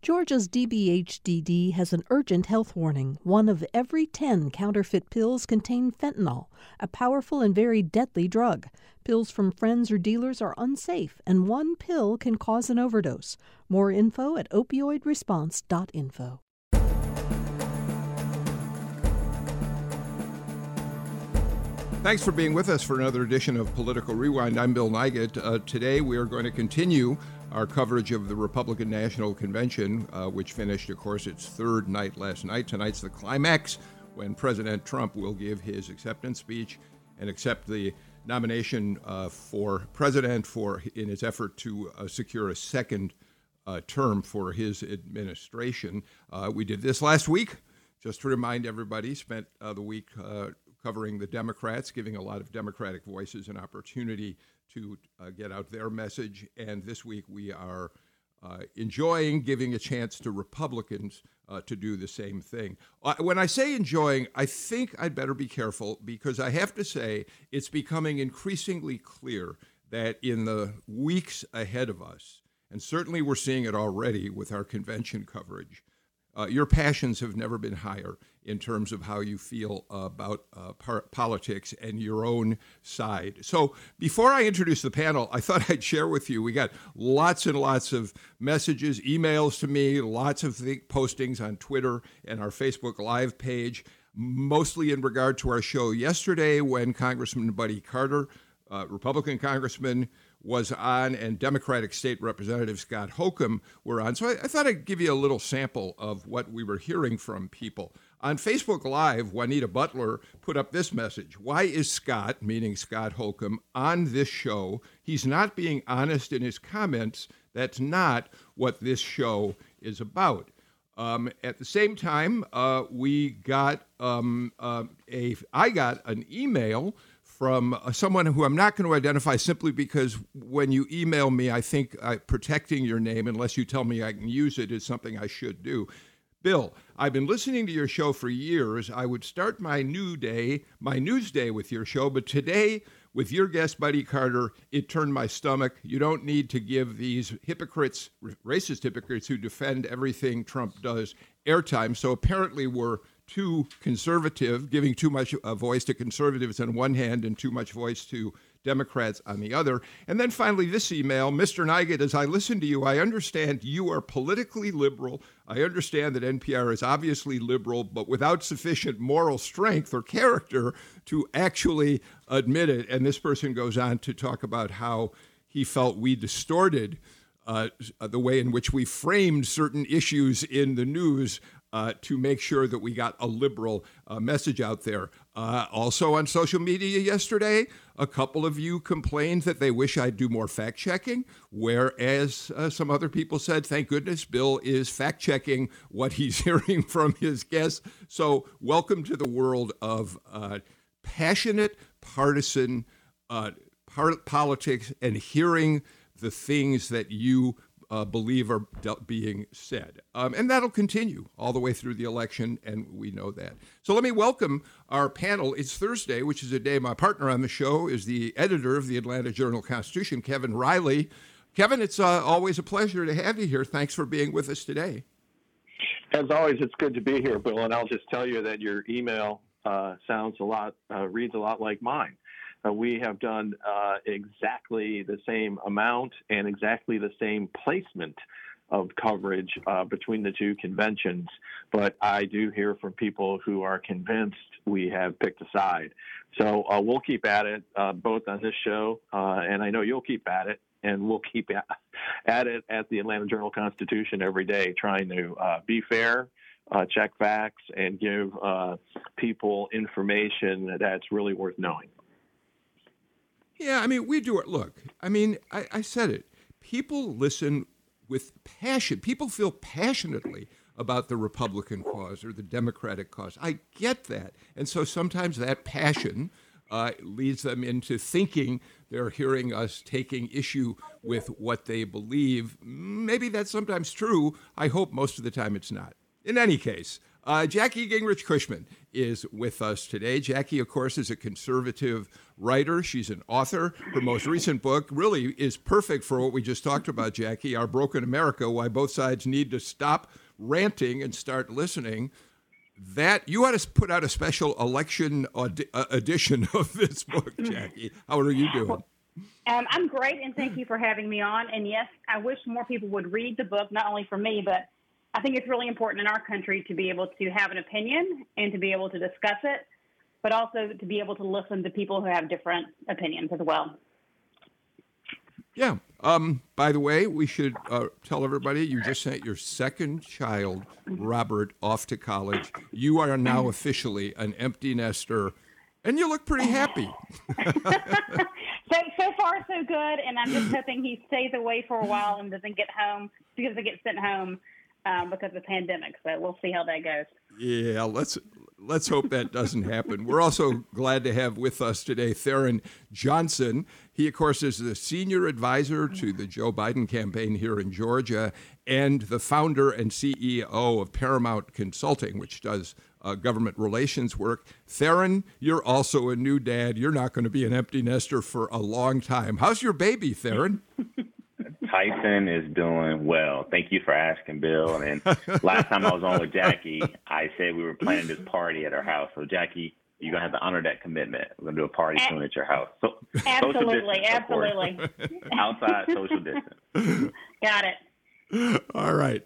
Georgia's DBHDD has an urgent health warning. One of every 10 counterfeit pills contain fentanyl, a powerful and very deadly drug. Pills from friends or dealers are unsafe, and one pill can cause an overdose. More info at opioidresponse.info. Thanks for being with us for another edition of Political Rewind. I'm Bill Nigut. Uh, today we are going to continue our coverage of the Republican National Convention, uh, which finished, of course, its third night last night. Tonight's the climax when President Trump will give his acceptance speech and accept the nomination uh, for president for in his effort to uh, secure a second uh, term for his administration. Uh, we did this last week. Just to remind everybody, spent uh, the week covering the Democrats, giving a lot of Democratic voices an opportunity to uh, get out their message. And this week we are uh, enjoying giving a chance to Republicans uh, to do the same thing. Uh, when I say enjoying, I think I'd better be careful because I have to say it's becoming increasingly clear that in the weeks ahead of us, and certainly we're seeing it already with our convention coverage, uh, your passions have never been higher in terms of how you feel about uh, par- politics and your own side. So, before I introduce the panel, I thought I'd share with you. We got lots and lots of messages, emails to me, lots of the postings on Twitter and our Facebook Live page, mostly in regard to our show yesterday when Congressman Buddy Carter, uh, Republican Congressman, was on and Democratic State Representative Scott Holcomb were on. So I, I, thought I'd give you a little sample of what we were hearing from people. On Facebook Live, Juanita Butler put up this message Why is Scott, meaning Scott Holcomb, on this show? He's not being honest in his comments. That's not what this show is about. Um, at the same time, uh, we got um, uh, a I got an email from uh, someone who I'm not going to identify simply because when you email me, I think uh, protecting your name, unless you tell me I can use it, is something I should do. Bill, I've been listening to your show for years. I would start my new day, my news day with your show, but today, with your guest, Buddy Carter, it turned my stomach. You don't need to give these hypocrites, racist hypocrites who defend everything Trump does, airtime. So apparently, we're too conservative, giving too much uh, voice to conservatives on one hand and too much voice to Democrats on the other. And then finally, this email Mr. Nigut, as I listen to you, I understand you are politically liberal. I understand that NPR is obviously liberal, but without sufficient moral strength or character to actually admit it. And this person goes on to talk about how he felt we distorted. Uh, the way in which we framed certain issues in the news uh, to make sure that we got a liberal uh, message out there. Uh, also on social media yesterday, a couple of you complained that they wish I'd do more fact checking, whereas uh, some other people said, thank goodness Bill is fact checking what he's hearing from his guests. So, welcome to the world of uh, passionate, partisan uh, politics and hearing the things that you uh, believe are being said. Um, and that'll continue all the way through the election, and we know that. So let me welcome our panel. It's Thursday, which is a day my partner on the show is the editor of the Atlanta Journal Constitution, Kevin Riley. Kevin, it's uh, always a pleasure to have you here. Thanks for being with us today. As always, it's good to be here, Bill. And I'll just tell you that your email uh, sounds a lot, uh, reads a lot like mine. Uh, we have done uh, exactly the same amount and exactly the same placement of coverage uh, between the two conventions. But I do hear from people who are convinced we have picked a side. So uh, we'll keep at it, uh, both on this show, uh, and I know you'll keep at it. And we'll keep at it at the Atlanta Journal Constitution every day, trying to be fair, uh, check facts and give uh, people information that's really worth knowing. Yeah, I mean, we do it. Look, I mean, I, I said it. People listen with passion. People feel passionately about the Republican cause or the Democratic cause. I get that. And so sometimes that passion uh, leads them into thinking they're hearing us taking issue with what they believe. Maybe that's sometimes true. I hope most of the time it's not. In any case, Uh, Jackie Gingrich Cushman is with us today. Jackie, of course, is a conservative writer. She's an author. Her most recent book really is perfect for what we just talked about, Jackie Our Broken America Why Both Sides Need to Stop Ranting and Start Listening. That you ought to put out a special election aud- uh, edition of this book, Jackie. How are you doing? Um, I'm great, and thank you for having me on. And yes, I wish more people would read the book, not only for me, but I think it's really important in our country to be able to have an opinion and to be able to discuss it, but also to be able to listen to people who have different opinions as well. Yeah. Um, by the way, we should uh, tell everybody you just sent your second child, Robert, off to college. You are now officially an empty nester, and you look pretty happy. so so far so good, and I'm just hoping he stays away for a while and doesn't get home because I get sent home um, because of the pandemic. So we'll see how that goes. Yeah, let's let's hope that doesn't happen. We're also glad to have with us today Tharon Johnson. He, of course, is the senior advisor to the Joe Biden campaign here in Georgia and the founder and CEO of Paramount Consulting, which does uh, government relations work. Tharon, you're also a new dad. You're not going to be an empty nester for a long time. How's your baby, Tharon? Tyson is doing well. Thank you for asking, Bill. And last time I was on with Jackie, I said we were planning this party at our house. So, Jackie, you're gonna have to honor that commitment. We're gonna do a party soon at your house. So, absolutely, distance, absolutely. Outside social distance. Got it. All right.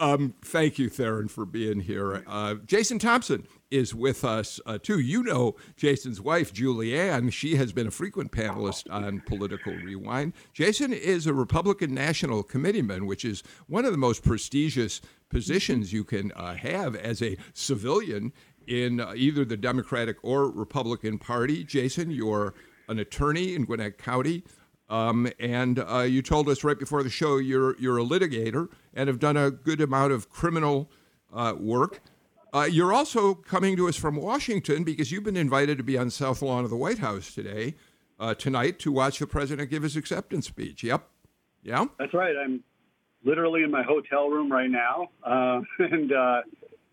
Um, thank you, Tharon, for being here. Uh, Jason Thompson is with us uh, too. You know Jason's wife, Julianne. She has been a frequent panelist on Political Rewind. Jason is a Republican National Committeeman, which is one of the most prestigious positions you can uh, have as a civilian in uh, either the Democratic or Republican Party. Jason, you're an attorney in Gwinnett County. Um, and uh, you told us right before the show you're you're a litigator and have done a good amount of criminal uh, work. Uh, you're also coming to us from Washington because you've been invited to be on South Lawn of the White House today, uh, tonight, to watch the president give his acceptance speech. Yep. Yeah. That's right. I'm literally in my hotel room right now, uh, and uh,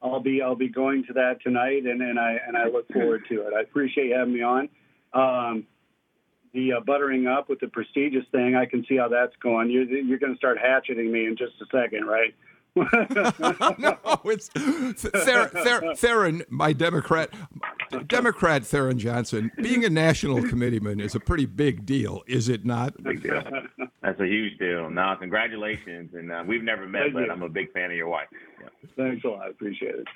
I'll be I'll be going to that tonight, and, and I and I look forward to it. I appreciate having me on. Um, the uh, buttering up with the prestigious thing, I can see how that's going. You're, you're going to start hatcheting me in just a second, right? no, it's Ther- Ther- Tharon, my Democrat, Democrat Tharon Johnson. Being a national committeeman is a pretty big deal, is it not? Big deal. That's a huge deal. Now, congratulations, and uh, we've never met, Thank but you. I'm a big fan of your wife. Yeah. Thanks a lot. I appreciate it.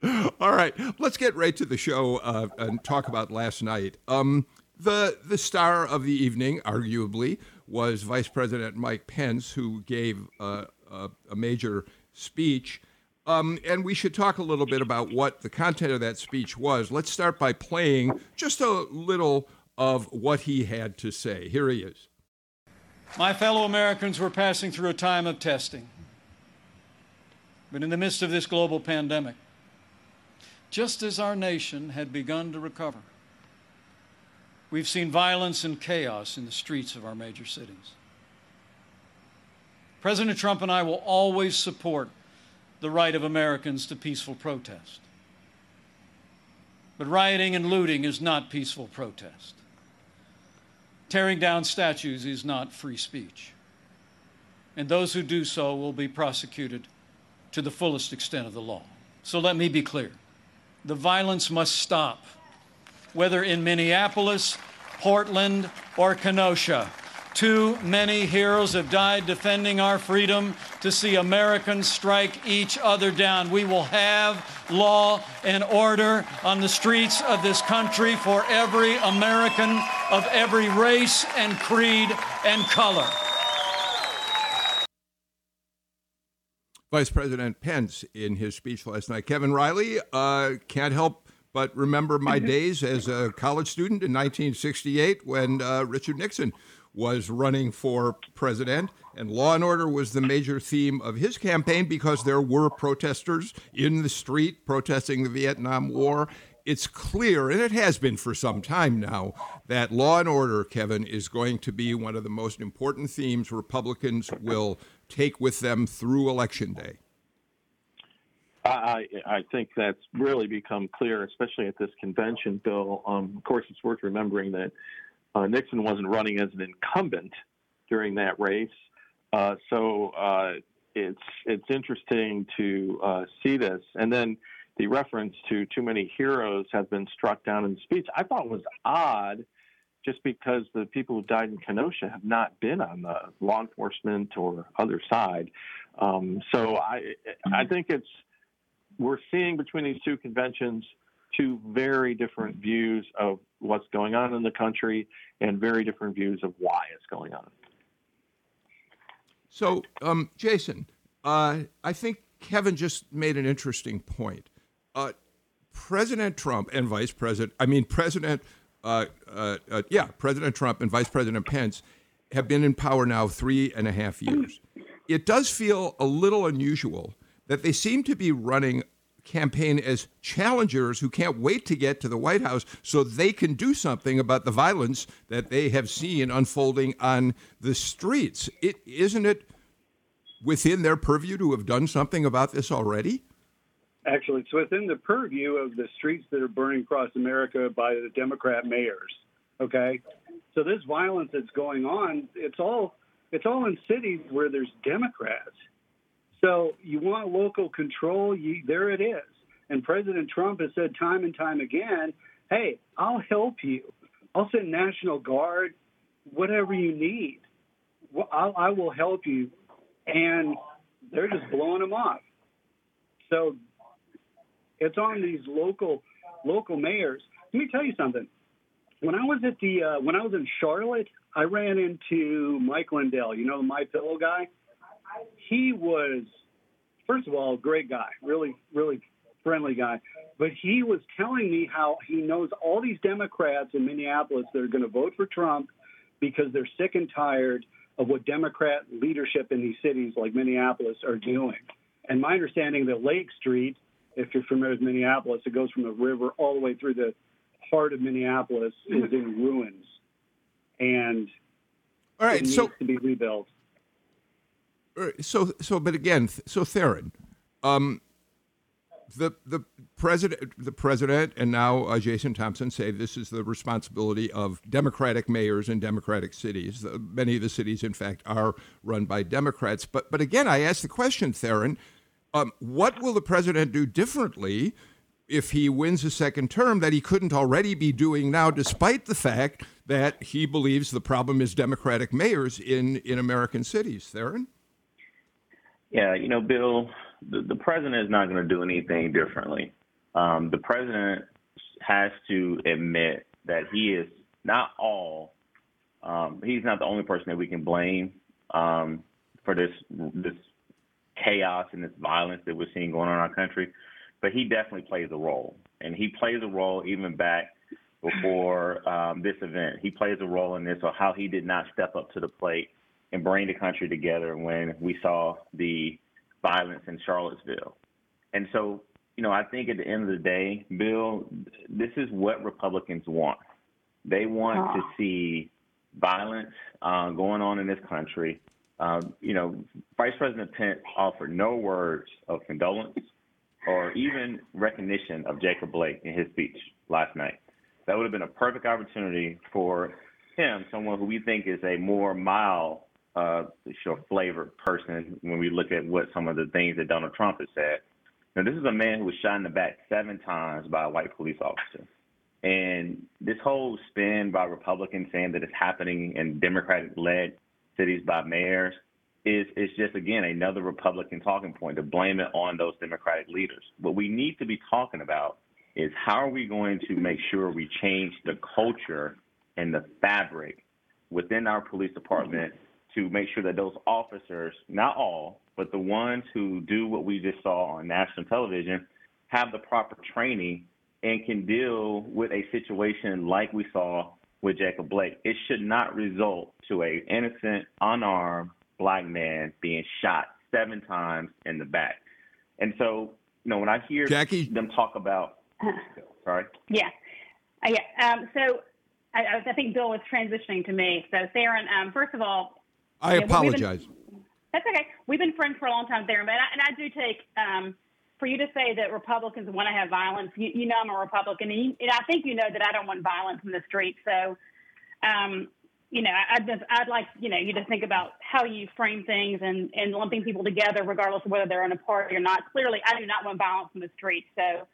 All right, let's get right to the show uh, and talk about last night. Um, the the star of the evening, arguably, was Vice President Mike Pence, who gave uh, a, a major speech. Um, and we should talk a little bit about what the content of that speech was. Let's start by playing just a little of what he had to say. Here he is. My fellow Americans, we're passing through a time of testing. But in the midst of this global pandemic, just as our nation had begun to recover, we've seen violence and chaos in the streets of our major cities. President Trump and I will always support the right of Americans to peaceful protest. But rioting and looting is not peaceful protest. Tearing down statues is not free speech. And those who do so will be prosecuted to the fullest extent of the law. So let me be clear the violence must stop, whether in Minneapolis, Portland, or Kenosha. Too many heroes have died defending our freedom to see Americans strike each other down. We will have law and order on the streets of this country for every American of every race and creed and color. Vice President Pence in his speech last night. Kevin Riley, uh, can't help but remember my days as a college student in 1968 when uh, Richard Nixon was running for president, and law and order was the major theme of his campaign because there were protesters in the street protesting the Vietnam War. It's clear, and it has been for some time now, that law and order, Kevin, is going to be one of the most important themes Republicans will take with them through Election Day. I, I think that's really become clear, especially at this convention, Bill. Um, of course, it's worth remembering that uh, Nixon wasn't running as an incumbent during that race. Uh, so uh, it's it's interesting to uh, see this, and then the reference to too many heroes have been struck down in the speech. I thought was odd, just because the people who died in Kenosha have not been on the law enforcement or other side. Um, so I I think it's we're seeing between these two conventions two very different views of what's going on in the country and very different views of why it's going on. So, um, Jason, uh, I think Kevin just made an interesting point. Uh, President Trump and Vice President, I mean, President, uh, uh, uh, yeah, President Trump and Vice President Pence have been in power now three and a half years. It does feel a little unusual that they seem to be running campaign as challengers who can't wait to get to the White House so they can do something about the violence that they have seen unfolding on the streets. It isn't it within their purview to have done something about this already? Actually, it's within the purview of the streets that are burning across America by the Democrat mayors. Okay, so this violence that's going on, it's all it's all in cities where there's Democrats. So you want local control, you, there it is. And President Trump has said time and time again, hey, I'll help you. I'll send National Guard, whatever you need. I'll, I will help you. And they're just blowing them off. So it's on these local local mayors. Let me tell you something. When I was at the uh, when I was in Charlotte, I ran into Mike Lindell. You know My Pillow guy he was, first of all, a great guy, really, really friendly guy. But he was telling me how he knows all these Democrats in Minneapolis that are going to vote for Trump because they're sick and tired of what Democrat leadership in these cities like Minneapolis are doing. And my understanding that Lake Street, if you're familiar with Minneapolis, it goes from the river all the way through the heart of Minneapolis, is in ruins, and all right, so to be rebuilt so so but again so Tharon um, the the president the president and now uh, Jason Thompson say this is the responsibility of democratic mayors in democratic cities. Uh, many of the cities in fact are run by democrats. But but again I ask the question Tharon um, what will the president do differently if he wins a second term that he couldn't already be doing now despite the fact that he believes the problem is democratic mayors in in American cities Tharon yeah, you know, Bill, the, the president is not going to do anything differently. Um, the president has to admit that he is not all. Um, he's not the only person that we can blame um, for this this chaos and this violence that we're seeing going on in our country, but he definitely plays a role, and he plays a role even back before um, this event. He plays a role in this, or how he did not step up to the plate and bring the country together when we saw the violence in Charlottesville. And so, you know, I think at the end of the day, Bill, this is what Republicans want. They want oh. to see violence uh, going on in this country. Um, you know, Vice President Pence offered no words of condolence or even recognition of Jacob Blake in his speech last night. That would have been a perfect opportunity for him, someone who we think is a more mild uh, sure flavored person when we look at what some of the things that Donald Trump has said. Now, this is a man who was shot in the back seven times by a white police officer. And this whole spin by Republicans saying that it's happening in Democratic led cities by mayors is, is just, again, another Republican talking point to blame it on those Democratic leaders. What we need to be talking about is how are we going to make sure we change the culture and the fabric within our police department to make sure that those officers, not all, but the ones who do what we just saw on national television, have the proper training and can deal with a situation like we saw with Jacob Blake. It should not result to a innocent, unarmed black man being shot seven times in the back. And so, you know, when I hear Jackie? them talk about, sorry. Yeah, uh, yeah. Um, so I, I, think Bill was transitioning to me. So, Tharon, um, first of all, I yeah, apologize. Been, that's okay. We've been friends for a long time, there, but I, and I do take um, for you to say that Republicans want to have violence, you, you know I'm a Republican, and, you, and, I think you know that I don't want violence in the street. So, um, you know, I, just, I'd like you know you to think about how you frame things and, and lumping people together, regardless of whether they're in a party or not. Clearly, I do not want violence in the street. So,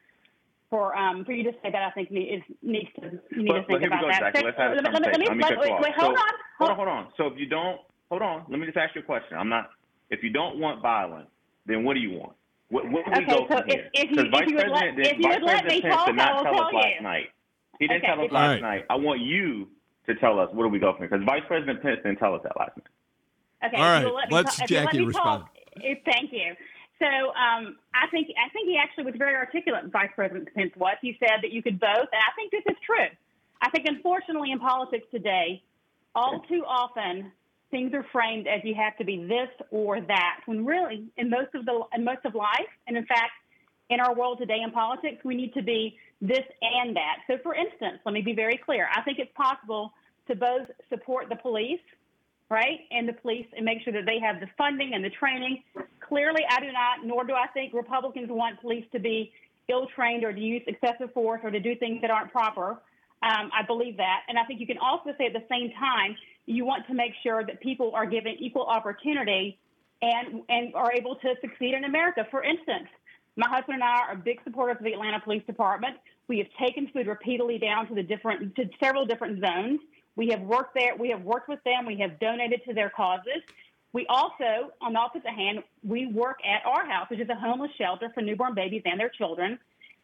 for um, for you to say that, I think needs needs to you need but, to think about go, that. So, Let's have let, let, me, let, wait, wait, hold, so, on, hold on, hold on. So if you don't, hold on. Let me just ask you a question. I'm not. If you don't want violence, then what do you want? What, what okay, we go so from if, here? if you, Vice if you would let, President, if you Vice would let me President talk, did not I will tell tell us you. last night. He didn't Okay, tell us last All right. night. I want you to tell us where do we go from here? Because Vice President Pence didn't tell us that last night. Okay, All if right, you will let me let's talk, if you let Jackie respond. Talk, thank you. So um, I think I think he actually was very articulate. Vice President Pence was. He said that you could vote, and I think this is true. I think unfortunately in politics today, all too often things are framed as you have to be this or that, when really in most of the in most of life, and in fact in our world today in politics, we need to be this and that. So, for instance, let me be very clear. I think it's possible to both support the police, right, and the police and make sure that they have the funding and the training. Clearly, I do not, nor do I think Republicans want police to be ill trained or to use excessive force or to do things that aren't proper. Um, I believe that. And I think you can also say at the same time, you want to make sure that people are given equal opportunity and, and are able to succeed in America. For instance, my husband and I are big supporters of the Atlanta Police Department. We have taken food repeatedly down to the different to several different zones. We have worked there. We have worked with them. We have donated to their causes. We also, on the opposite hand, we work at our house, which is a homeless shelter for newborn babies and their children,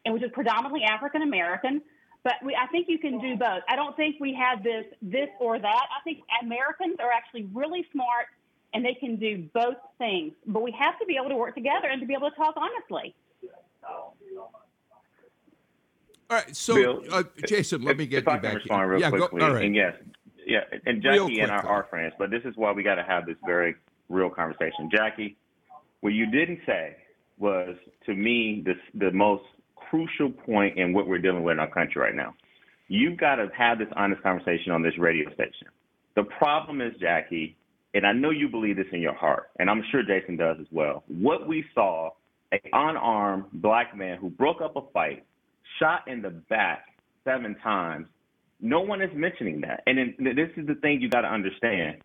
and which is predominantly African American. But we, I think you can do both. I don't think we have this this or that. I think Americans are actually really smart and they can do both things. But we have to be able to work together and to be able to talk honestly. All right, so Bill, uh, Jason, let if, me get if you I can back. respond in. real yeah, quickly. Go, all right. And yes, yeah, and Real Jackie and I quick, are friends, but this is why we got to have this very real conversation. Jackie, what you didn't say was, to me, this the most crucial point in what we're dealing with in our country right now. You've got to have this honest conversation on this radio station. The problem is, Jackie, and I know you believe this in your heart, and I'm sure Jason does as well. What we saw, a unarmed black man who broke up a fight, shot in the back seven times. No one is mentioning that. And then, this is the thing you got to understand.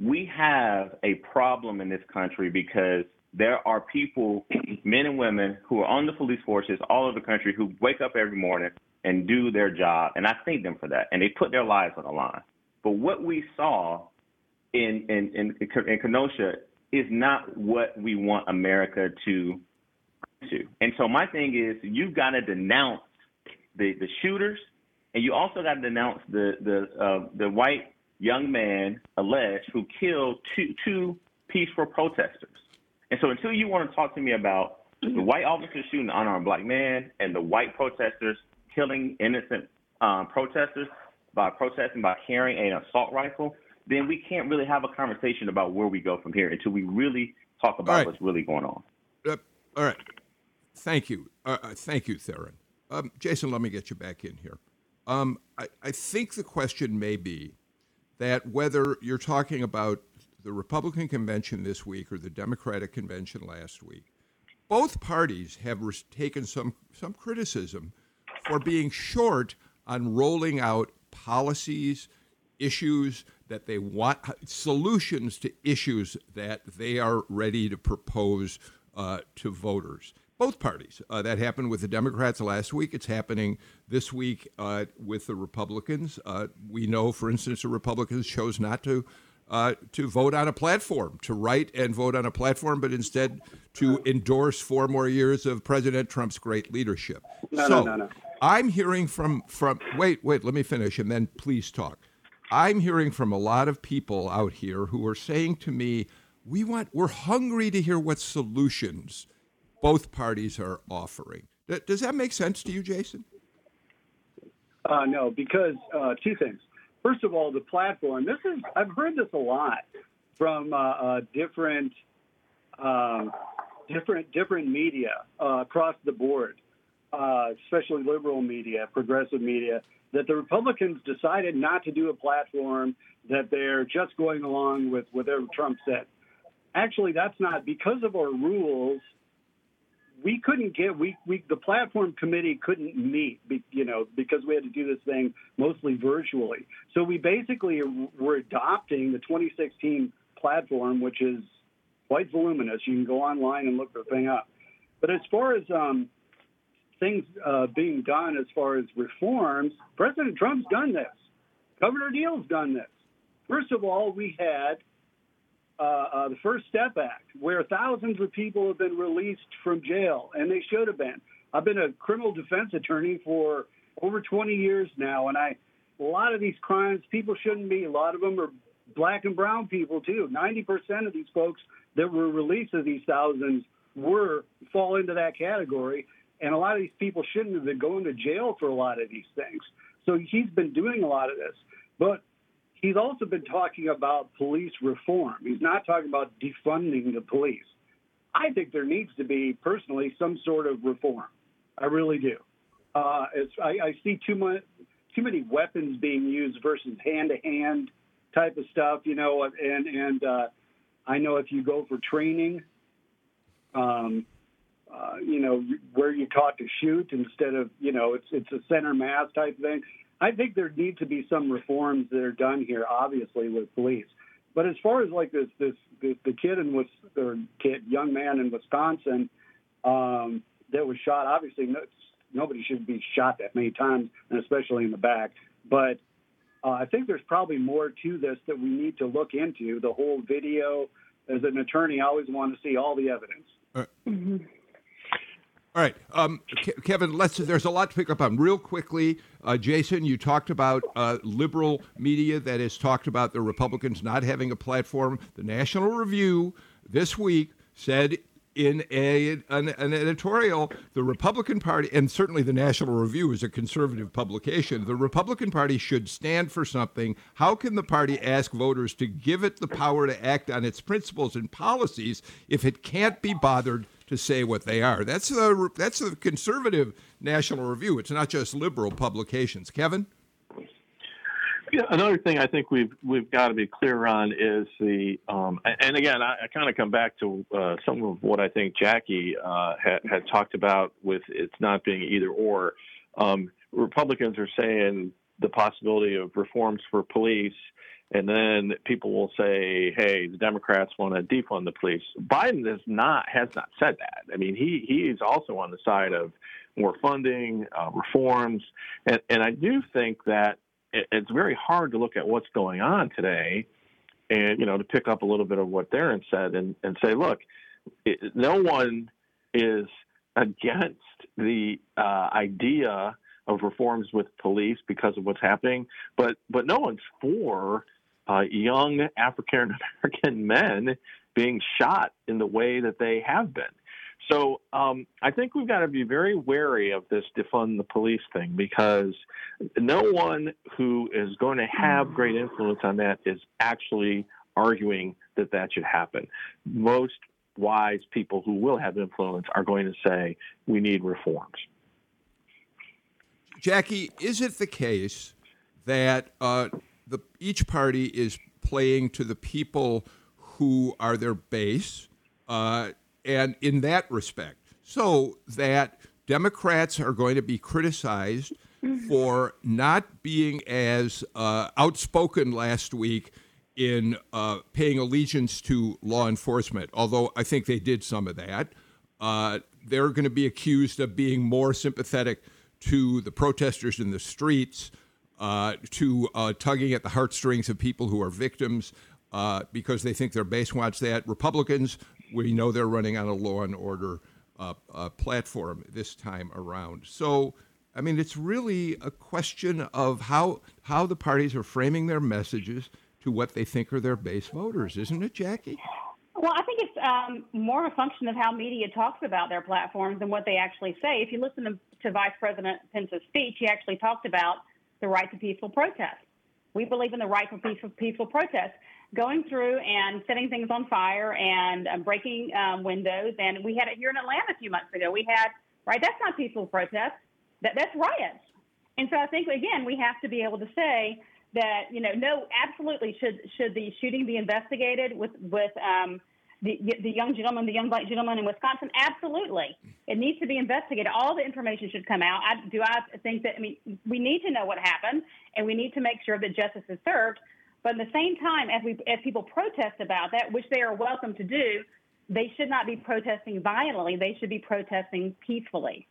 We have a problem in this country because there are people, men and women, who are on the police forces all over the country who wake up every morning and do their job. And I thank them for that. And they put their lives on the line. But what we saw in, in, in, in Kenosha is not what we want America to to. And so my thing is you've got to denounce the, the shooters and you also got to denounce the the uh, the white young man alleged who killed two two peaceful protesters. And so until you want to talk to me about the white officers shooting the unarmed black man and the white protesters killing innocent um, protesters by protesting by carrying an assault rifle, then we can't really have a conversation about where we go from here until we really talk about right. what's really going on. Uh, all right. Thank you. Uh, uh, thank you, Tharon. Um, Jason, let me get you back in here. Um, I, I think the question may be that whether you're talking about the Republican convention this week or the Democratic convention last week, both parties have taken some some criticism for being short on rolling out policies, issues that they want, solutions to issues that they are ready to propose uh, to voters. Both parties. Uh, that happened with the Democrats last week. It's happening this week uh, with the Republicans. Uh, we know, for instance, the Republicans chose not to uh, to vote on a platform, to write and vote on a platform, but instead to endorse four more years of President Trump's great leadership. No, so no, no, no. I'm hearing from from wait wait let me finish and then please talk. I'm hearing from a lot of people out here who are saying to me, we want we're hungry to hear what solutions both parties are offering. Does that make sense to you, Jason? Uh, no, because uh, two things. First of all, the platform. This is I've heard this a lot from uh, uh, different, um, different, different media uh, across the board, uh, especially liberal media, progressive media, that the Republicans decided not to do a platform. That they're just going along with whatever Trump said. Actually, that's not because of our rules. We could couldn't get we, we the platform committee couldn't meet you know because we had to do this thing mostly virtually. So we basically were adopting the 2016 platform which is quite voluminous. You can go online and look the thing up. But as far as um, things uh, being done as far as reforms president trump's done this. Governor deal's done this. First of all we had uh, uh, the First Step Act, where thousands of people have been released from jail, and they should have been. I've been a criminal defense attorney for over 20 years now, and I a lot of these crimes people shouldn't be. A lot of them are black and brown people too. 90% of these folks that were released of these thousands were fall into that category, and a lot of these people shouldn't have been going to jail for a lot of these things. So he's been doing a lot of this, but he's also been talking about police reform. He's not talking about defunding the police. I think there needs to be, personally, some sort of reform. I really do. Uh, I, I, see too much, too many weapons being used versus hand-to-hand type of stuff, you know. And and uh, I know if you go for training, um, uh, you know, where you taught to shoot instead of, you know, it's it's a center mass type thing. I think there need to be some reforms that are done here, obviously, with police. But as far as like this, this, this the kid in was or kid, young man in Wisconsin um, that was shot. Obviously, no, nobody should be shot that many times, and especially in the back. But uh, I think there's probably more to this that we need to look into. The whole video. As an attorney, I always want to see all the evidence. Uh, mm-hmm. All right, um, Kevin. Let's. There's a lot to pick up on. Real quickly, uh, Jason, you talked about uh, liberal media that has talked about the Republicans not having a platform. The National Review this week said in a, an, an, editorial, the Republican Party, and certainly the National Review is a conservative publication, the Republican Party should stand for something. How can the party ask voters to give it the power to act on its principles and policies if it can't be bothered to say what they are. That's the that's the conservative National Review. It's not just liberal publications. Kevin. Yeah, another thing I think we've we've got to be clear on is the um, and again I, I kind of come back to uh, some of what I think Jackie uh, had, had, talked about with it's not being either or. Um, Republicans are saying the possibility of reforms for police and then people will say, "Hey, the Democrats want to defund the police." Biden has not has not said that. I mean, he he's also on the side of more funding, uh, reforms, and and I do think that it, it's very hard to look at what's going on today, and you know to pick up a little bit of what Tharon said and and say, look, it, no one is against the uh, idea of reforms with police because of what's happening, but but no one's for uh, young African American men being shot in the way that they have been. So um, I think we've got to be very wary of this defund the police thing because no one who is going to have great influence on that is actually arguing that that should happen. Most wise people who will have influence are going to say we need reforms. Jackie, is it the case that uh, the each party is playing to the people who are their base, uh, and in that respect, so that Democrats are going to be criticized for not being as uh, outspoken last week in uh, paying allegiance to law enforcement, although I think they did some of that. Uh, they're going to be accused of being more sympathetic to the protesters in the streets uh, to uh, tugging at the heartstrings of people who are victims uh, because they think their base wants that. Republicans, we know they're running on a law and order uh, uh, platform this time around. So, I mean, it's really a question of how how the parties are framing their messages to what they think are their base voters, isn't it, Jackie? Well, I think it's um, more a function of how media talks about their platforms than what they actually say. If you listen to, to Vice President Pence's speech, he actually talked about the right to peaceful protest. We believe in the right for peaceful, peaceful protest. Going through and setting things on fire and uh, breaking um, windows, and we had it here in Atlanta a few months ago. We had right. That's not peaceful protest. That that's riots. And so I think again we have to be able to say that you know no absolutely should should the shooting be investigated with with um, the, the young gentleman, the young black gentleman in Wisconsin? Absolutely. It needs to be investigated. All the information should come out. I, do I think that, I mean, we need to know what happened and we need to make sure that justice is served. But at the same time, as, we, as people protest about that, which they are welcome to do, they should not be protesting violently. They should be protesting peacefully.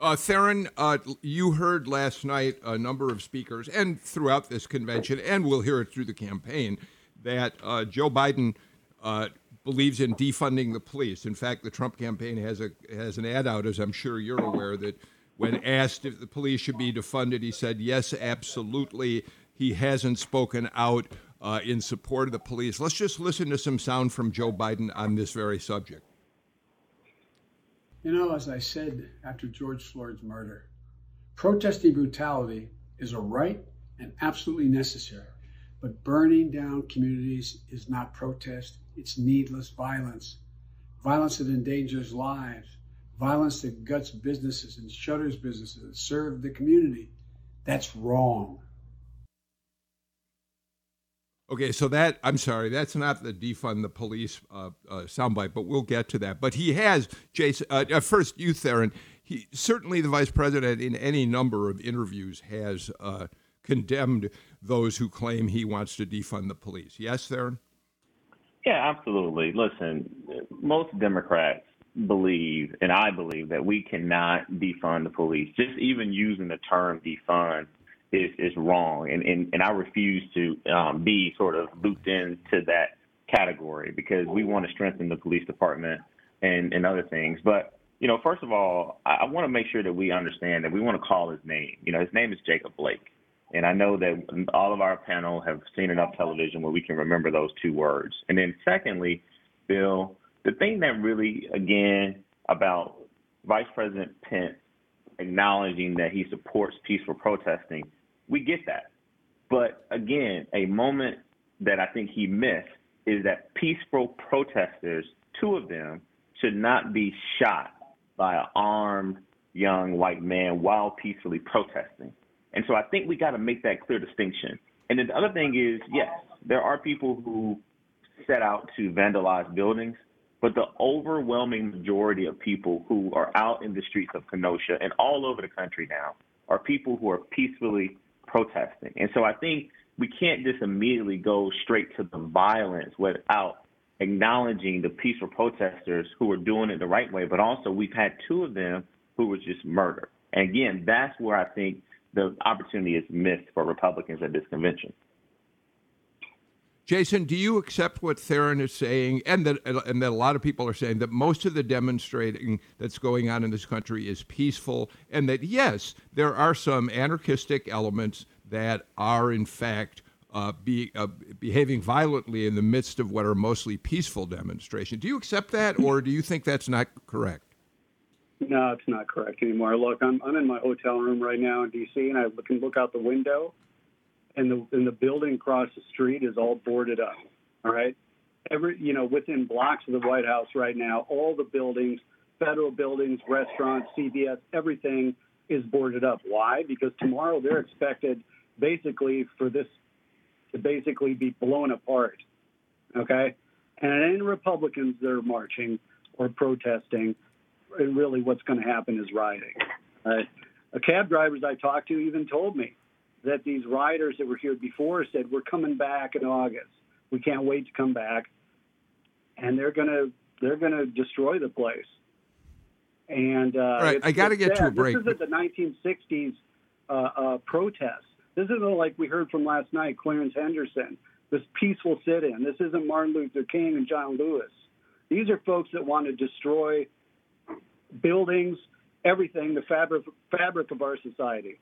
Uh, Tharon, uh, you heard last night a number of speakers, and throughout this convention, and we'll hear it through the campaign, that uh, Joe Biden uh, believes in defunding the police. In fact, the Trump campaign has a has an ad out, as I'm sure you're aware, that when asked if the police should be defunded, he said yes, absolutely. He hasn't spoken out uh, in support of the police. Let's just listen to some sound from Joe Biden on this very subject. You know, as I said after George Floyd's murder, protesting brutality is a right and absolutely necessary. But burning down communities is not protest, it's needless violence. Violence that endangers lives, violence that guts businesses and shutters businesses that serve the community. That's wrong. Okay, so that I'm sorry, that's not the defund the police uh, uh, soundbite, but we'll get to that. But he has, Jason. Uh, uh, first, you, Tharon. He certainly the vice president in any number of interviews has uh, condemned those who claim he wants to defund the police. Yes, Tharon. Yeah, absolutely. Listen, most Democrats believe, and I believe, that we cannot defund the police. Just even using the term defund is is wrong, and and, and I refuse to um, be sort of looped into that category because we want to strengthen the police department and and other things. But you know, first of all, I, I want to make sure that we understand that we want to call his name. You know, his name is Jacob Blake. And I know that all of our panel have seen enough television where we can remember those two words. And then, secondly, Bill, the thing that really, again, about Vice President Pence acknowledging that he supports peaceful protesting we get that. But again, a moment that I think he missed is that peaceful protesters, two of them, should not be shot by an armed young white man while peacefully protesting. And so I think we got to make that clear distinction. And then the other thing is, yes, there are people who set out to vandalize buildings, but the overwhelming majority of people who are out in the streets of Kenosha and all over the country now are people who are peacefully protesting. And so I think we can't just immediately go straight to the violence without acknowledging the peaceful protesters who are doing it the right way, but also we've had two of them who were just murdered. And again, that's where I think the opportunity is missed for Republicans at this convention. Jason, do you accept what Tharon is saying, and that and that a lot of people are saying that most of the demonstrating that's going on in this country is peaceful, and that yes, there are some anarchistic elements that are in fact uh, be, uh, behaving violently in the midst of what are mostly peaceful demonstrations. Do you accept that, or do you think that's not correct? No, it's not correct anymore. Look, I'm I'm in my hotel room right now in D.C. and I can look out the window and the and the building across the street is all boarded up. All right, every you know within blocks of the White House right now, all the buildings, federal buildings, restaurants, CVS, everything is boarded up. Why? Because tomorrow they're expected basically for this to basically be blown apart. Okay, and ain't Republicans that are marching or protesting. And really, what's going to happen is rioting. A cab drivers I talked to even told me that these riders that were here before said we're coming back in August. We can't wait to come back, and they're gonna they're gonna destroy the place. And uh, All right, I got to get to a break. This isn't the 1960s uh, uh, protest. This isn't like we heard from last night, Clarence Henderson. This peaceful sit-in. This isn't Martin Luther King and John Lewis. These are folks that want to destroy buildings, everything, the fabric fabric of our society.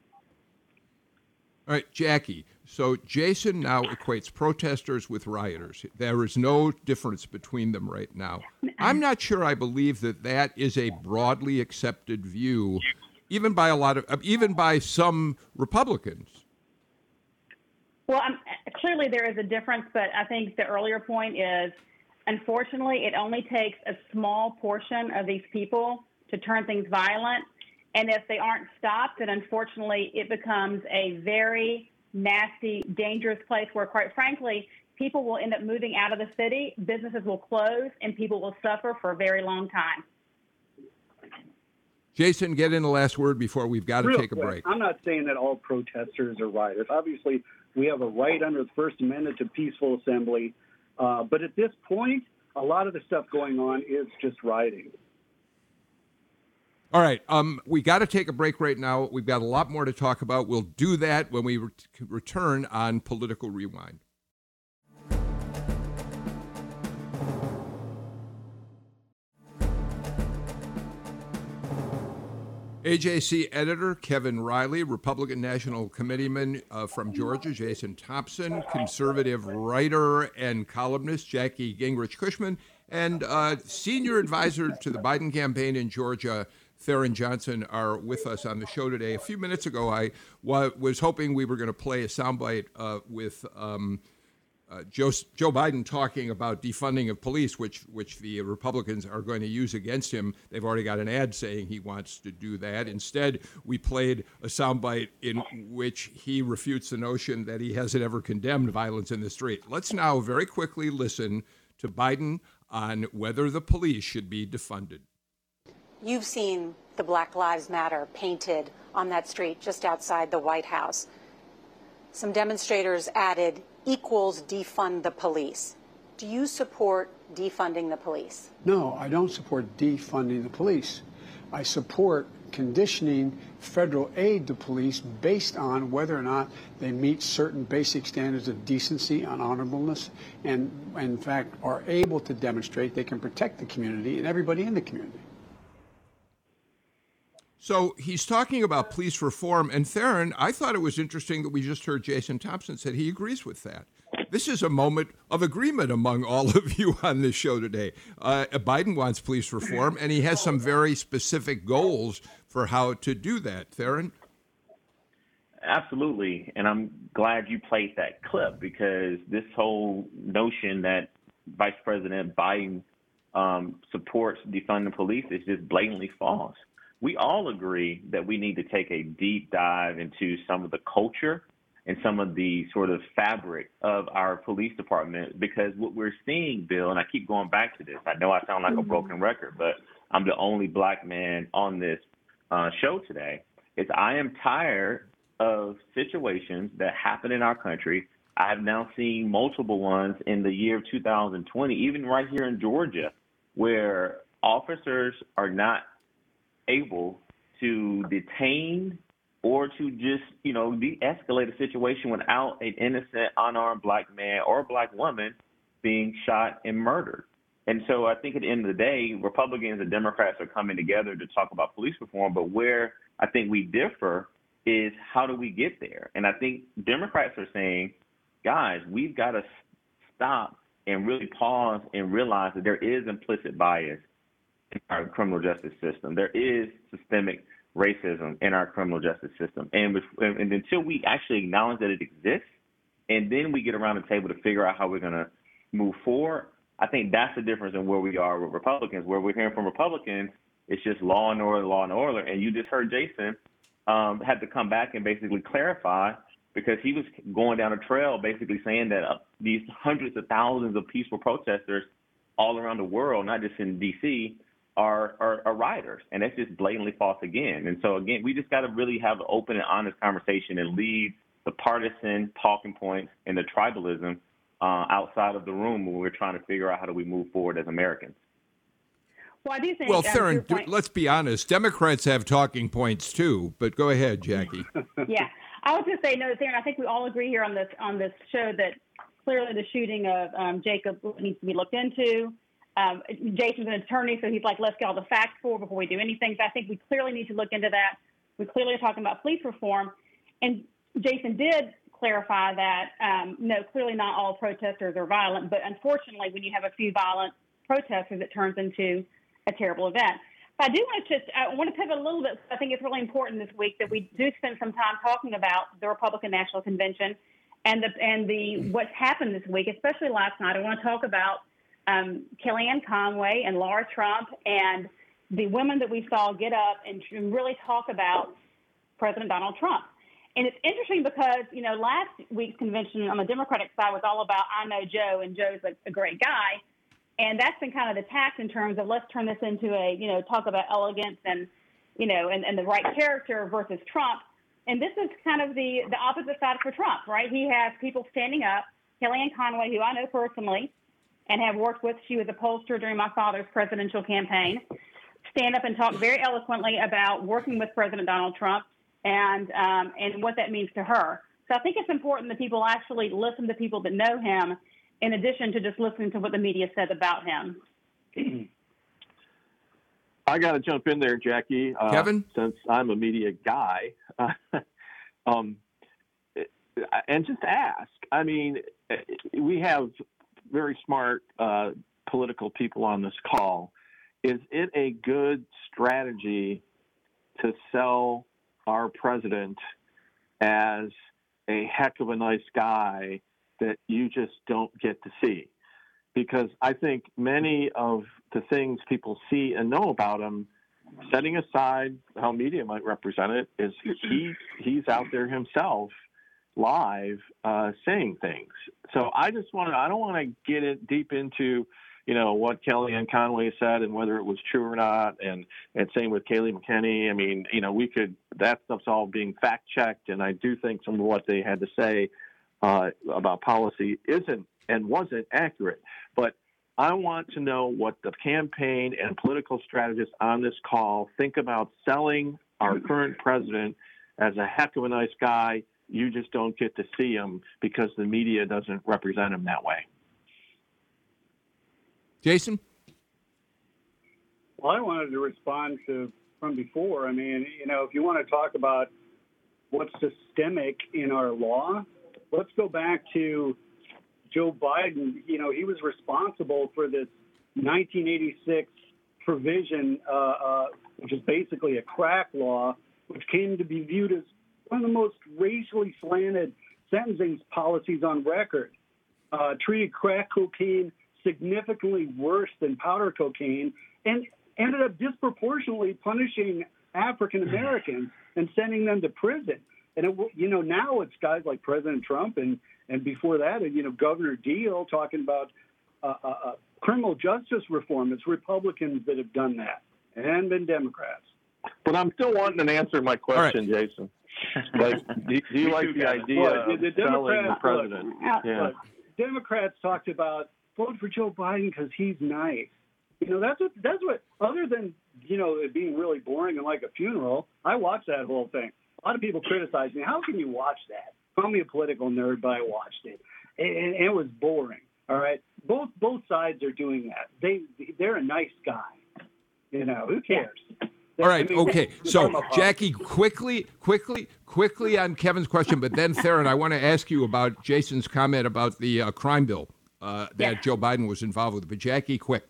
All right, Jackie. So Jason now equates protesters with rioters. There is no difference between them right now. I'm not sure I believe that that is a broadly accepted view, even by a lot of, even by some Republicans. Well, um, clearly there is a difference, but I think the earlier point is, unfortunately, it only takes a small portion of these people to turn things violent and if they aren't stopped, then unfortunately it becomes a very nasty, dangerous place where, quite frankly, people will end up moving out of the city, businesses will close, and people will suffer for a very long time. Jason, get in the last word before we've got to Real take a quick, break. I'm not saying that all protesters are rioters. Obviously, we have a right under the First Amendment to peaceful assembly. Uh, but at this point, a lot of the stuff going on is just rioting. All right, um, we got to take a break right now. We've got a lot more to talk about. We'll do that when we re- return on Political Rewind. AJC editor Kevin Riley, Republican National Committeeman uh, from Georgia Jason Thompson, conservative writer and columnist Jackie Gingrich Cushman, and uh, senior advisor to the Biden campaign in Georgia, Tharon Johnson, are with us on the show today. A few minutes ago, I was hoping we were going to play a soundbite uh, with. Um, uh, Joe, Joe Biden talking about defunding of police, which which the Republicans are going to use against him. They've already got an ad saying he wants to do that. Instead, we played a soundbite in which he refutes the notion that he hasn't ever condemned violence in the street. Let's now very quickly listen to Biden on whether the police should be defunded. You've seen the Black Lives Matter painted on that street just outside the White House. Some demonstrators added equals defund the police. Do you support defunding the police? No, I don't support defunding the police. I support conditioning federal aid to police based on whether or not they meet certain basic standards of decency and honorableness and, in fact, are able to demonstrate they can protect the community and everybody in the community. So he's talking about police reform. And Tharon, I thought it was interesting that we just heard Jason Thompson said he agrees with that. This is a moment of agreement among all of you on this show today. Uh, Biden wants police reform, and he has some very specific goals for how to do that. Tharon? Absolutely. And I'm glad you played that clip because this whole notion that Vice President Biden um, supports defunding police is just blatantly false. We all agree that we need to take a deep dive into some of the culture and some of the sort of fabric of our police department because what we're seeing, Bill, and I keep going back to this. I know I sound like a broken record, but I'm the only black man on this uh, show today. Is I am tired of situations that happen in our country. I have now seen multiple ones in the year of 2020, even right here in Georgia, where officers are not able to detain or to just, you know, de-escalate a situation without an innocent, unarmed black man or black woman being shot and murdered. And so I think at the end of the day, Republicans and Democrats are coming together to talk about police reform, but where I think we differ is how do we get there? And I think Democrats are saying, guys, we've got to stop and really pause and realize that there is implicit bias in our criminal justice system. There is systemic racism in our criminal justice system. And, and until we actually acknowledge that it exists, and then we get around the table to figure out how we're going to move forward, I think that's the difference in where we are with Republicans. Where we're hearing from Republicans, it's just law and order, law and order. And you just heard Jason um, had to come back and basically clarify because he was going down a trail basically saying that uh, these hundreds of thousands of peaceful protesters all around the world, not just in D.C., are, are, are rioters, and that's just blatantly false again. And so again, we just got to really have an open and honest conversation and leave the partisan talking points and the tribalism uh, outside of the room when we're trying to figure out how do we move forward as Americans. Well, I do think. Well, Tharon, to let's be honest. Democrats have talking points too, but go ahead, Jackie. yeah, I was just to say no, Tharon. I think we all agree here on this on this show that clearly the shooting of um, Jacob needs to be looked into. Um, Jason's an attorney, so he's like, let's get all the facts for before we do anything. So I think we clearly need to look into that. We clearly are talking about police reform, and Jason did clarify that um, no, clearly not all protesters are violent, but unfortunately, when you have a few violent protesters, it turns into a terrible event. But I do want to just I want to pivot a little bit. I think it's really important this week that we do spend some time talking about the Republican National Convention and the and the what's happened this week, especially last night. I want to talk about um, Kellyanne Conway and Laura Trump and the women that we saw get up and really talk about President Donald Trump. And it's interesting because, you know, last week's convention on the Democratic side was all about I know Joe and Joe's a, a great guy. And that's been kind of the tact in terms of let's turn this into a, you know, talk about elegance and, you know, and, and the right character versus Trump. And this is kind of the, the opposite side for Trump, right? He has people standing up, Kellyanne Conway, who I know personally and have worked with. She was a pollster during my father's presidential campaign. Stand up and talk very eloquently about working with President Donald Trump and um, and what that means to her. So I think it's important that people actually listen to people that know him, in addition to just listening to what the media says about him. I got to jump in there, Jackie. Uh, Kevin, since I'm a media guy, um, and just ask. I mean, we have very smart uh, political people on this call. Is it a good strategy to sell our president as a heck of a nice guy that you just don't get to see? Because I think many of the things people see and know about him, setting aside how media might represent it, is he he's out there himself live uh, saying things. So I just want to, I don't want to get it deep into, you know, what Kellyanne Conway said and whether it was true or not. And, and same with Kayleigh McEnany. I mean, you know, we could, that stuff's all being fact checked. And I do think some of what they had to say uh, about policy isn't and wasn't accurate. But I want to know what the campaign and political strategists on this call think about selling our current president as a heck of a nice guy you just don't get to see them because the media doesn't represent them that way. Jason? Well, I wanted to respond to from before. I mean, you know, if you want to talk about what's systemic in our law, let's go back to Joe Biden. You know, he was responsible for this 1986 provision, uh, uh, which is basically a crack law, which came to be viewed as one of the most racially slanted sentencing policies on record. Uh, treated crack cocaine significantly worse than powder cocaine and ended up disproportionately punishing African Americans and sending them to prison. And it, you know now it's guys like President Trump and and before that, you know Governor Deal talking about uh, uh, uh, criminal justice reform. It's Republicans that have done that and been Democrats. But I'm still wanting an answer to my question, right. Jason. Like, do, do you like the idea well, the, the of selling the president? Look, yeah. Look, Democrats talked about vote for Joe Biden because he's nice. You know, that's what that's what. Other than you know it being really boring and like a funeral, I watched that whole thing. A lot of people criticize me. How can you watch that? Call me a political nerd, but I watched it, and, and it was boring. All right, both both sides are doing that. They they're a nice guy. You know, who cares? All right. Okay. So, Jackie, quickly, quickly, quickly on Kevin's question, but then Tharon, I want to ask you about Jason's comment about the uh, crime bill uh, that. Joe Biden was involved with. But Jackie, quick.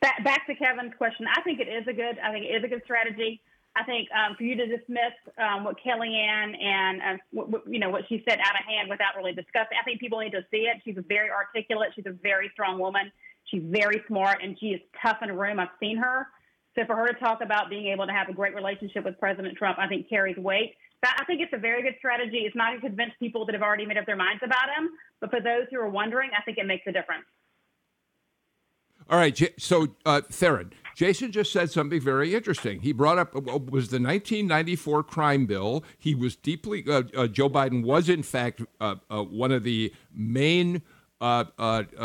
Back, back to Kevin's question. I think it is a good. I think it is a good strategy. I think um, for you to dismiss um, what Kellyanne and uh, what, what, you know what she said out of hand without really discussing, I think people need to see it. She's very articulate. She's a very strong woman. She's very smart, and she is tough in a room. I've seen her. So for her to talk about being able to have a great relationship with President Trump, I think carries weight. I think it's a very good strategy. It's not to convince people that have already made up their minds about him, but for those who are wondering, I think it makes a difference. All right, so uh, Tharon, Jason just said something very interesting. He brought up uh, was the 1994 crime bill. He was deeply uh, uh, Joe Biden was in fact uh, uh, one of the main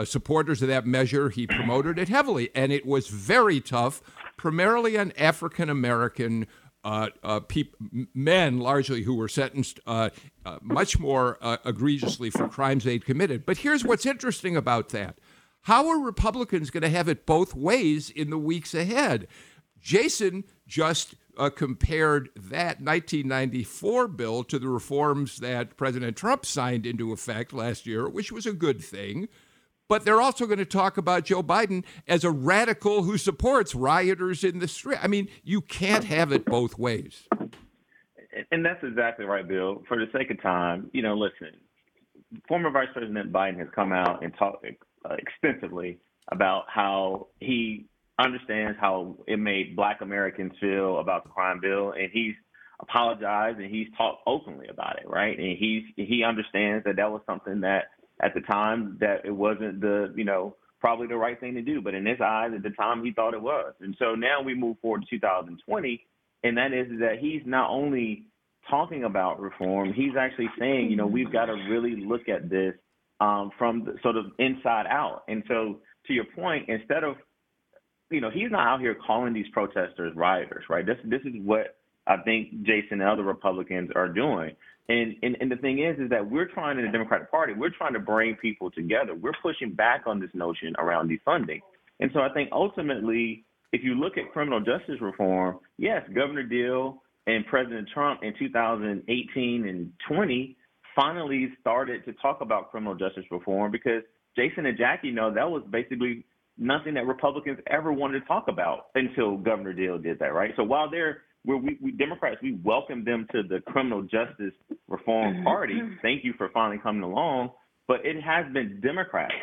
supporters of that measure. He promoted it heavily, and it was very tough primarily on African American uh, uh, peop- men, largely who were sentenced uh, uh much more uh, egregiously for crimes they'd committed. But here's what's interesting about that: how are Republicans going to have it both ways in the weeks ahead? Jason just uh, compared that 1994 bill to the reforms that President Trump signed into effect last year, which was a good thing but they're also going to talk about Joe Biden as a radical who supports rioters in the street. I mean, you can't have it both ways. And that's exactly right, Bill. For the sake of time, you know, listen, former Vice President Biden has come out and talked uh, extensively about how he understands how it made black Americans feel about the crime bill, and he's apologized and he's talked openly about it, right? And he's he understands that that was something that at the time that it wasn't the you know probably the right thing to do, but in his eyes at the time he thought it was. And so now we move forward to 2020, and that is that he's not only talking about reform, he's actually saying, you know, we've got to really look at this um, from the, sort of inside out. And so to your point, instead of you know, he's not out here calling these protesters rioters, right? This this is what I think Jason and other Republicans are doing. And, and and the thing is, is that we're trying in the Democratic Party, we're trying to bring people together. We're pushing back on this notion around defunding. And so I think ultimately, if you look at criminal justice reform, yes, Governor Deal and President Trump in 2018 and 20 finally started to talk about criminal justice reform because Jason and Jackie know that was basically nothing that Republicans ever wanted to talk about until Governor Deal did that, right? So while they're where we, we Democrats we welcome them to the criminal justice reform mm-hmm. party. Thank you for finally coming along. But it has been Democrats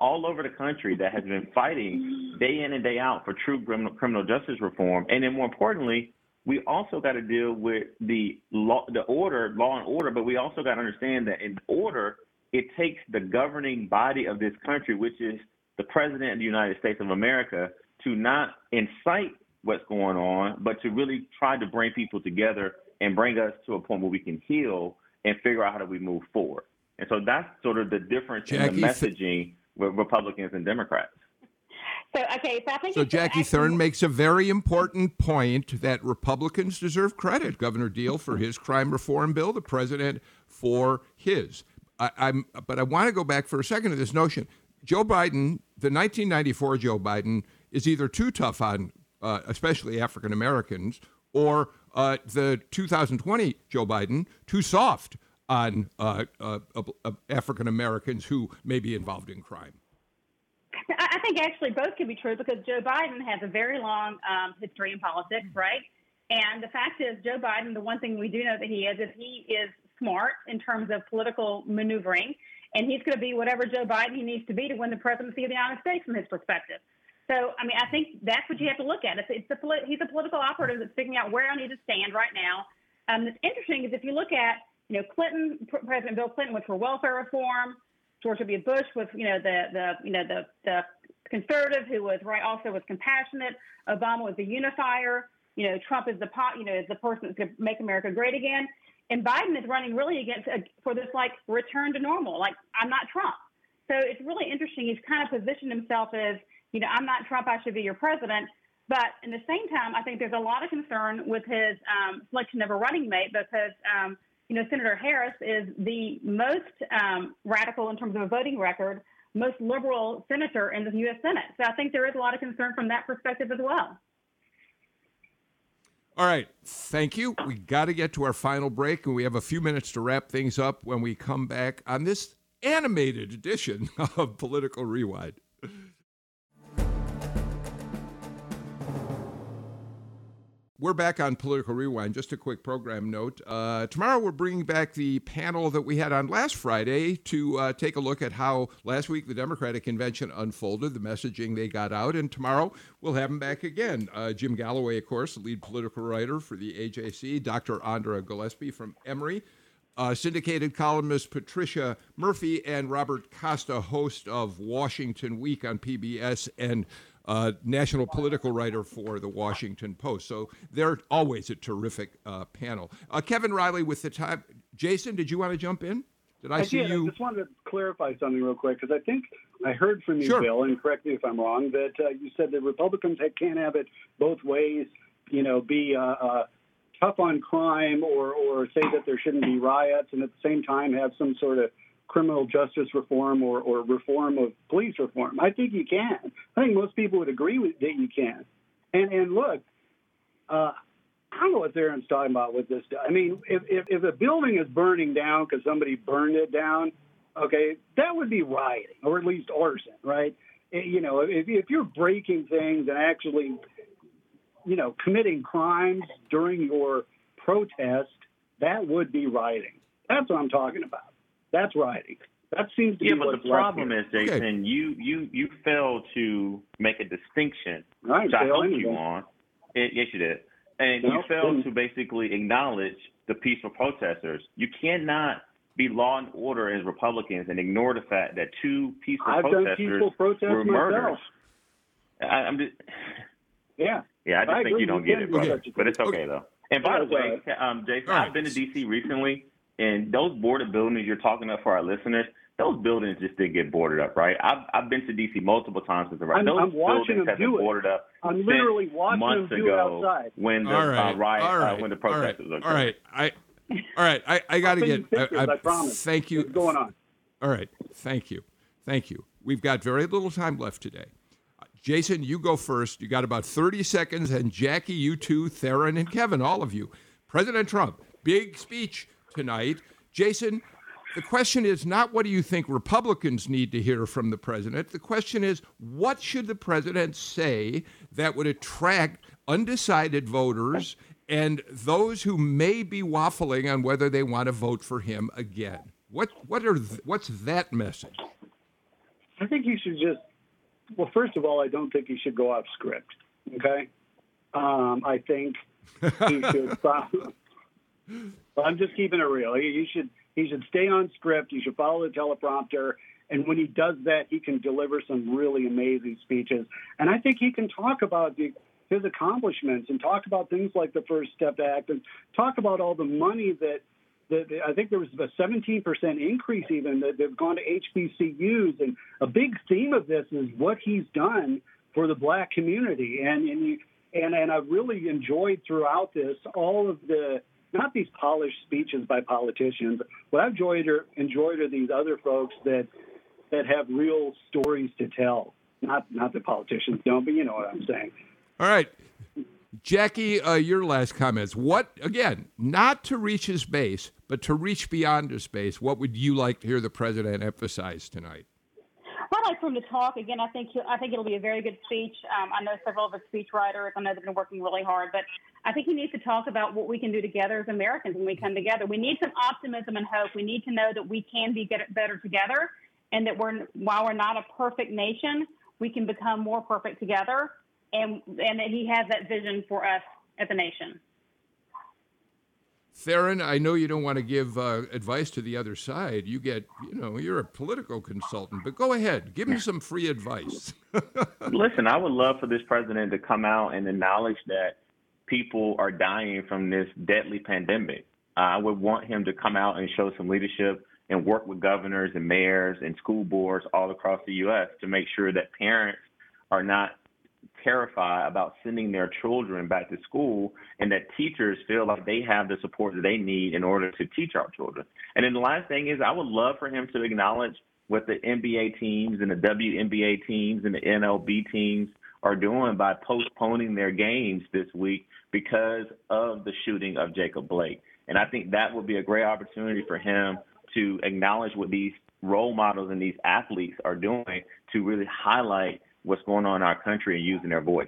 all over the country that has been fighting day in and day out for true criminal, criminal justice reform. And then more importantly, we also got to deal with the law, the order, law and order. But we also got to understand that in order, it takes the governing body of this country, which is the President of the United States of America to not incite what's going on, but to really try to bring people together and bring us to a point where we can heal and figure out how do we move forward. And so that's sort of the difference Jackie, in the messaging with Republicans and Democrats. So okay, so I think so. Jackie Tharon makes a very important point that Republicans deserve credit. Governor Deal for his crime reform bill, the president for his. I, I'm, but I want to go back for a second to this notion. Joe Biden, the 1994 Joe Biden, is either too tough on, uh, especially African Americans, or uh, the 2020 Joe Biden too soft on uh, uh, African Americans who may be involved in crime. I think actually both can be true because Joe Biden has a very long um, history in politics, right? And the fact is, Joe Biden, the one thing we do know that he is, is he is smart in terms of political maneuvering and he's going to be whatever Joe Biden he needs to be to win the presidency of the United States from his perspective. So, I mean, I think that's what you have to look at. It's, it's a, he's a political operative that's figuring out where I need to stand right now. Um, it's interesting is if you look at, you know, Clinton, President Bill Clinton was for welfare reform. George W. Bush was, you know, the the you know the the conservative who was right also was compassionate. Obama was the unifier. You know, Trump is the pot, you know, is the person that's going to make America great again. And Biden is running really against uh, for this like return to normal. Like I'm not Trump. So it's really interesting. He's kind of positioned himself as, you know, I'm not Trump. I should be your president. But in the same time, I think there's a lot of concern with his um, selection of a running mate because, um, you know, Senator Harris is the most um, radical in terms of a voting record, most liberal senator in the U.S. Senate. So I think there is a lot of concern from that perspective as well. All right. Thank you. We got to get to our final break, and we have a few minutes to wrap things up when we come back on this animated edition of Political Rewind. We're back on Political Rewind. Just a quick program note. Uh, tomorrow, we're bringing back the panel that we had on last Friday to uh, take a look at how last week the Democratic Convention unfolded, the messaging they got out. And tomorrow, we'll have them back again. Uh, Jim Galloway, of course, the lead political writer for the AJC, Dr. Andra Gillespie from Emory, uh, syndicated columnist Patricia Murphy, and Robert Costa, host of Washington Week on PBS and uh, national political writer for the Washington Post. So they're always a terrific uh, panel. Uh, Kevin Riley with the time. Jason, did you want to jump in? Did I, I see did. you? I just wanted to clarify something real quick because I think I heard from you, sure. Bill, and correct me if I'm wrong, that uh, you said that Republicans can't have it both ways. You know, be uh, uh, tough on crime or or say that there shouldn't be riots, and at the same time have some sort of criminal justice reform or, or reform of police reform. I think you can. I think most people would agree with that you can. And and look, uh, I don't know what Tharon's talking about with this. I mean, if, if, if a building is burning down because somebody burned it down, okay, that would be rioting or at least arson, right? Eh, you know, if, if you're breaking things and actually, you know, committing crimes during your protest, that would be rioting. That's what I'm talking about. That's rioting. That seems to yeah, be but the problem is, Jason, okay. you you you failed to make a distinction, right, which I helped you on. It, yes, you did. and you fail to basically acknowledge the peaceful protesters. You cannot be law and order as Republicans and ignore the fact that two peaceful I've protesters peaceful protests were murdered. myself. I, I'm just, Yeah. yeah, I just I think you don't You get it, do bro. But it's thing. okay though. And by the way, um, Jason, All right. I've been to DC recently, and those boarded buildings you're talking about for our listeners, those buildings just didn't get boarded up, right? I've I've been to DC multiple times with the right. I'm- Those I'm watching buildings them have been do it. boarded up. I'm literally watching months them do it outside. when the all right, uh, riot, all right, uh, when the all right, protesters all right. I, all right. I, I got to get. send you pictures, I promise. Thank you. What's going on? All right. Thank you. Thank you. We've got very little time left today. Uh, Jason, you go first. You got about 30 seconds, and Jackie, you too, Tharon, and Kevin, all of you. President Trump, big speech tonight. Jason, the question is not what do you think Republicans need to hear from the president? The question is what should the president say that would attract undecided voters and those who may be waffling on whether they want to vote for him again? What what are th- what's that message? I think you should just. Well, first of all, I don't think he should go off script. Okay. Um, I think he should. follow, well, I'm just keeping it real. He, he should. He should stay on script. He should follow the teleprompter. And when he does that, he can deliver some really amazing speeches. And I think he can talk about the, his accomplishments and talk about things like the First Step Act and talk about all the money that that I think there was a 17% increase even that they've gone to HBCUs. And a big theme of this is what he's done for the black community. And and you, and, and I've really enjoyed throughout this all of the not these polished speeches by politicians. What I've enjoyed are, enjoyed are these other folks that that have real stories to tell. Not not that politicians don't, but you know what I'm saying. All right. Jackie, uh, your last comments. What, again, not to reach his base, but to reach beyond his base, what would you like to hear the president emphasize tonight? I'd like for him to talk again. I think he'll, I think it'll be a very good speech. Um, I know several of his speechwriters. I know they've been working really hard, but I think he needs to talk about what we can do together as Americans when we come together. We need some optimism and hope. We need to know that we can be get better together, and that we're while we're not a perfect nation, we can become more perfect together, and and that he has that vision for us as a nation. Tharon, I know you don't want to give uh, advice to the other side. You get, you know, you're a political consultant, but go ahead. Give him some free advice. Listen, I would love for this president to come out and acknowledge that people are dying from this deadly pandemic. I would want him to come out and show some leadership and work with governors and mayors and school boards all across the U.S. to make sure that parents are not terrified about sending their children back to school and that teachers feel like they have the support that they need in order to teach our children. And then the last thing is I would love for him to acknowledge what the NBA teams and the WNBA teams and the MLB teams are doing by postponing their games this week because of the shooting of Jacob Blake. And I think that would be a great opportunity for him to acknowledge what these role models and these athletes are doing to really highlight what's going on in our country and using their voice.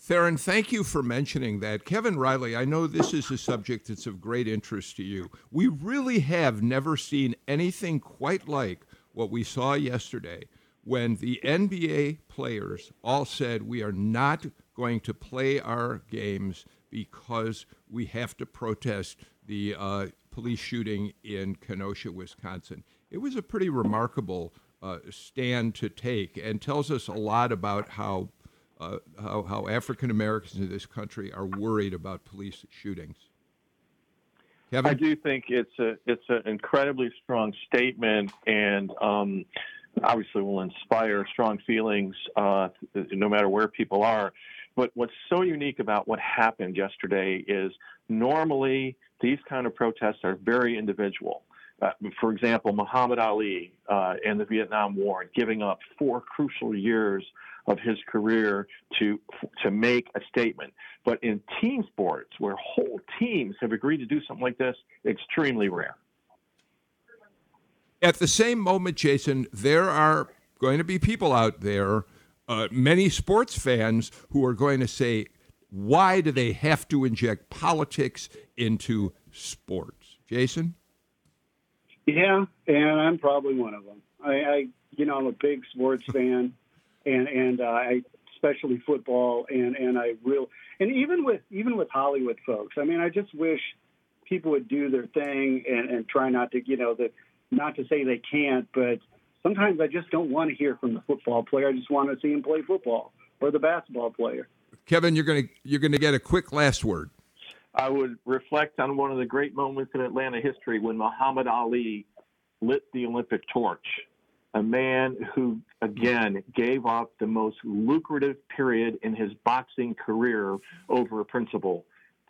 Tharon, thank you for mentioning that. Kevin Riley, I know this is a subject that's of great interest to you. We really have never seen anything quite like what we saw yesterday when the NBA players all said we are not going to play our games because we have to protest the uh, police shooting in Kenosha, Wisconsin. It was a pretty remarkable uh, stand to take and tells us a lot about how uh, how, how African Americans in this country are worried about police shootings. Kevin? I do think it's a it's an incredibly strong statement, and um, obviously will inspire strong feelings uh, no matter where people are. But what's so unique about what happened yesterday is normally these kind of protests are very individual. Uh, for example, Muhammad Ali uh, in the Vietnam War, giving up four crucial years of his career to to make a statement. But in team sports, where whole teams have agreed to do something like this, extremely rare. At the same moment, Jason, there are going to be people out there, uh, many sports fans, who are going to say, why do they have to inject politics into sports? Jason? Yeah, and I'm probably one of them. I, I you know, I'm a big sports fan, and and uh, I especially football, and and I real and even with even with Hollywood folks. I mean, I just wish people would do their thing and, and try not to, you know, the not to say they can't, but sometimes I just don't want to hear from the football player. I just want to see him play football or the basketball player. Kevin, you're going to you're going to get a quick last word. I would reflect on one of the great moments in Atlanta history when Muhammad Ali lit the Olympic torch. A man who, again, gave up the most lucrative period in his boxing career over a principle.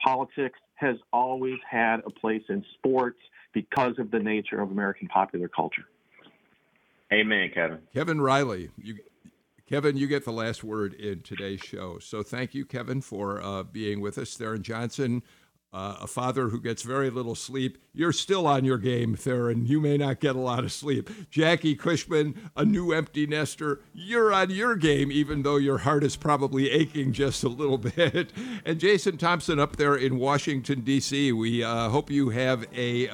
Politics has always had a place in sports because of the nature of American popular culture. Amen, Kevin. Kevin Riley, you, Kevin, you get the last word in today's show. So thank you, Kevin, for uh, being with us. Tharon Johnson, uh, a father who gets very little sleep. You're still on your game, Tharon. You may not get a lot of sleep. Jackie Cushman, a new empty nester. You're on your game, even though your heart is probably aching just a little bit. And Jason Thompson up there in Washington, D.C., we uh, hope you have a.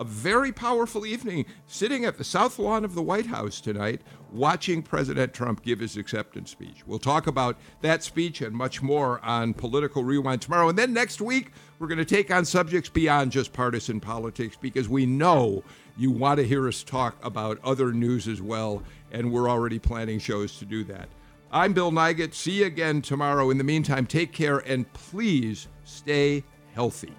A very powerful evening sitting at the south lawn of the White House tonight, watching President Trump give his acceptance speech. We'll talk about that speech and much more on Political Rewind tomorrow. And then next week, we're going to take on subjects beyond just partisan politics because we know you want to hear us talk about other news as well, and we're already planning shows to do that. I'm Bill Nigut. See you again tomorrow. In the meantime, take care and please stay healthy.